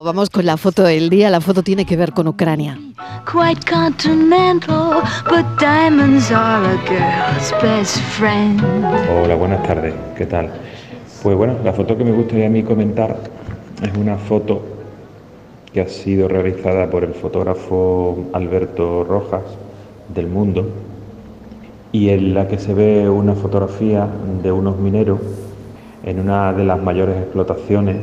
Vamos con la foto del día. La foto tiene que ver con Ucrania. Hola, buenas tardes. ¿Qué tal? Pues bueno, la foto que me gustaría a mí comentar es una foto que ha sido realizada por el fotógrafo Alberto Rojas del Mundo y en la que se ve una fotografía de unos mineros en una de las mayores explotaciones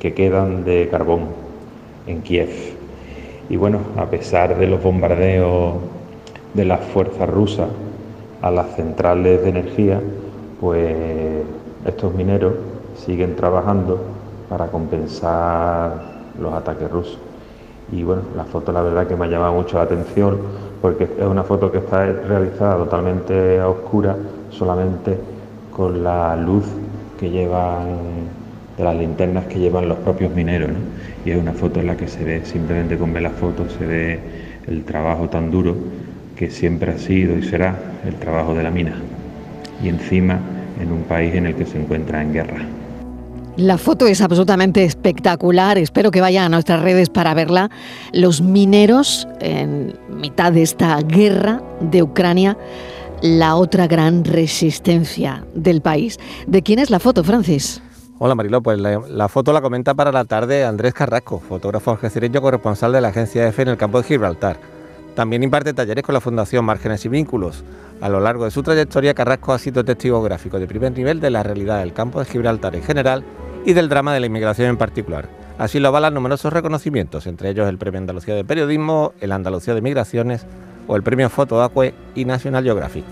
que quedan de carbón en Kiev. Y bueno, a pesar de los bombardeos de las fuerzas rusas a las centrales de energía, pues estos mineros siguen trabajando para compensar los ataques rusos. Y bueno, la foto la verdad que me ha llamado mucho la atención porque es una foto que está realizada totalmente a oscura, solamente con la luz que llevan las linternas que llevan los propios mineros. Y es una foto en la que se ve, simplemente con ver la foto, se ve el trabajo tan duro que siempre ha sido y será el trabajo de la mina. Y encima en un país en el que se encuentra en guerra. La foto es absolutamente espectacular, espero que vayan a nuestras redes para verla. Los mineros en mitad de esta guerra de Ucrania, la otra gran resistencia del país. ¿De quién es la foto, Francis? Hola Mariló, pues la, foto la comenta para la tarde Andrés Carrasco, fotógrafo algecireño corresponsal de la agencia EFE en el campo de Gibraltar. También imparte talleres con la Fundación Márgenes y Vínculos. A lo largo de su trayectoria, Carrasco ha sido testigo gráfico de primer nivel de la realidad del campo de Gibraltar en general y del drama de la inmigración en particular. Así lo avalan numerosos reconocimientos, entre ellos el Premio Andalucía de Periodismo, el Andalucía de Migraciones o el Premio Foto Acue y National Geographic.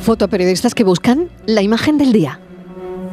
Fotoperiodistas que buscan la imagen del día.